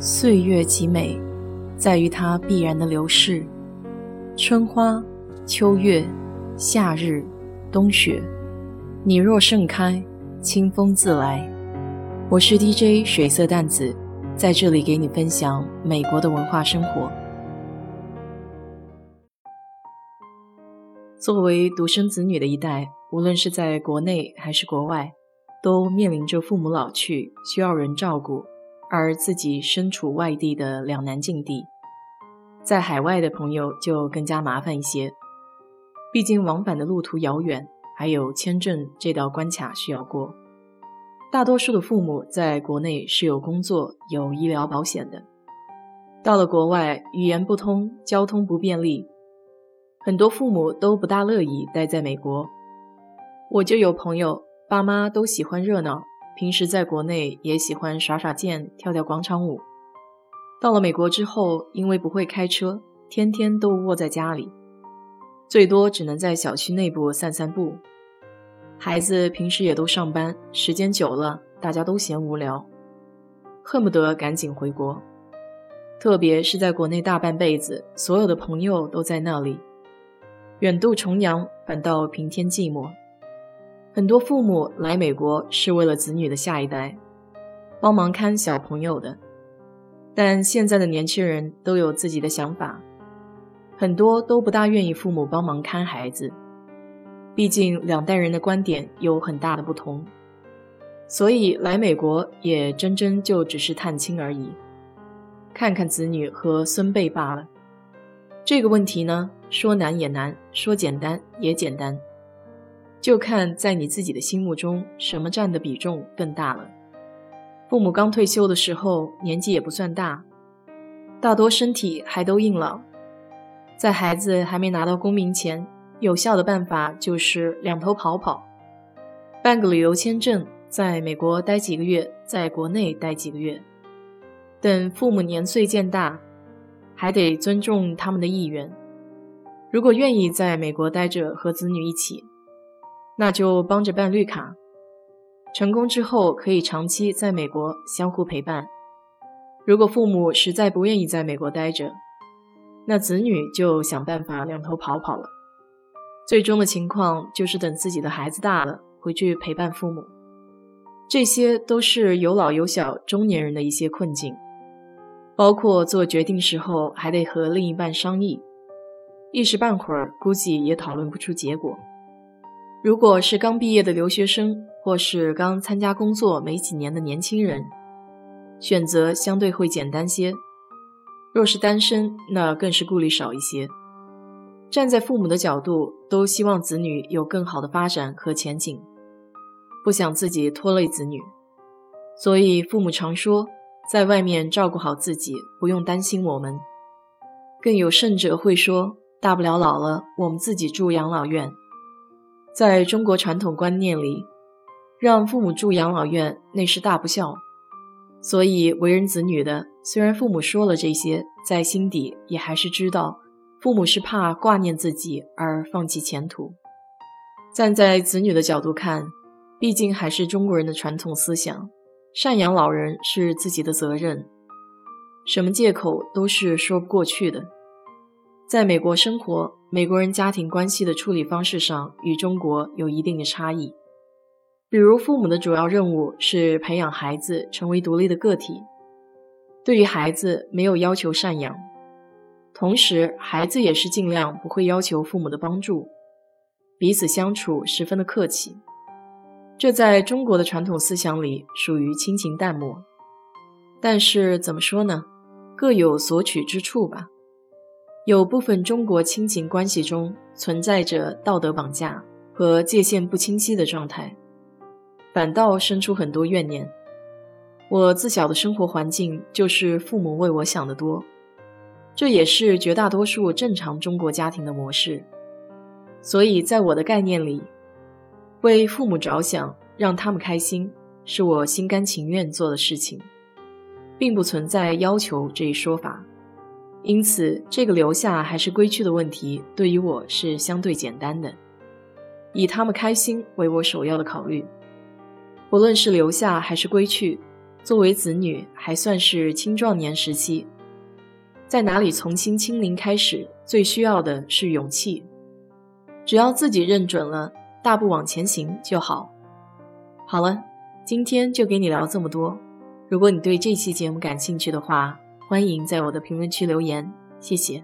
岁月极美，在于它必然的流逝。春花、秋月、夏日、冬雪，你若盛开，清风自来。我是 DJ 水色淡子，在这里给你分享美国的文化生活。作为独生子女的一代，无论是在国内还是国外，都面临着父母老去需要人照顾。而自己身处外地的两难境地，在海外的朋友就更加麻烦一些，毕竟往返的路途遥远，还有签证这道关卡需要过。大多数的父母在国内是有工作、有医疗保险的，到了国外语言不通，交通不便利，很多父母都不大乐意待在美国。我就有朋友，爸妈都喜欢热闹。平时在国内也喜欢耍耍剑、跳跳广场舞。到了美国之后，因为不会开车，天天都窝在家里，最多只能在小区内部散散步。孩子平时也都上班，时间久了，大家都嫌无聊，恨不得赶紧回国。特别是在国内大半辈子，所有的朋友都在那里，远渡重洋，反倒平添寂寞。很多父母来美国是为了子女的下一代，帮忙看小朋友的。但现在的年轻人都有自己的想法，很多都不大愿意父母帮忙看孩子。毕竟两代人的观点有很大的不同，所以来美国也真真就只是探亲而已，看看子女和孙辈罢了。这个问题呢，说难也难，说简单也简单。就看在你自己的心目中，什么占的比重更大了。父母刚退休的时候，年纪也不算大，大多身体还都硬朗。在孩子还没拿到公民前，有效的办法就是两头跑跑，办个旅游签证，在美国待几个月，在国内待几个月。等父母年岁渐大，还得尊重他们的意愿。如果愿意在美国待着，和子女一起。那就帮着办绿卡，成功之后可以长期在美国相互陪伴。如果父母实在不愿意在美国待着，那子女就想办法两头跑跑了。最终的情况就是等自己的孩子大了，回去陪伴父母。这些都是有老有小中年人的一些困境，包括做决定时候还得和另一半商议，一时半会儿估计也讨论不出结果。如果是刚毕业的留学生，或是刚参加工作没几年的年轻人，选择相对会简单些；若是单身，那更是顾虑少一些。站在父母的角度，都希望子女有更好的发展和前景，不想自己拖累子女，所以父母常说，在外面照顾好自己，不用担心我们。更有甚者会说，大不了老了，我们自己住养老院。在中国传统观念里，让父母住养老院那是大不孝，所以为人子女的，虽然父母说了这些，在心底也还是知道，父母是怕挂念自己而放弃前途。站在子女的角度看，毕竟还是中国人的传统思想，赡养老人是自己的责任，什么借口都是说不过去的。在美国生活。美国人家庭关系的处理方式上与中国有一定的差异，比如父母的主要任务是培养孩子成为独立的个体，对于孩子没有要求赡养，同时孩子也是尽量不会要求父母的帮助，彼此相处十分的客气。这在中国的传统思想里属于亲情淡漠，但是怎么说呢，各有所取之处吧。有部分中国亲情关系中存在着道德绑架和界限不清晰的状态，反倒生出很多怨念。我自小的生活环境就是父母为我想得多，这也是绝大多数正常中国家庭的模式。所以在我的概念里，为父母着想，让他们开心，是我心甘情愿做的事情，并不存在要求这一说法。因此，这个留下还是归去的问题，对于我是相对简单的，以他们开心为我首要的考虑。不论是留下还是归去，作为子女，还算是青壮年时期，在哪里从新清零开始，最需要的是勇气。只要自己认准了，大步往前行就好。好了，今天就给你聊这么多。如果你对这期节目感兴趣的话，欢迎在我的评论区留言，谢谢。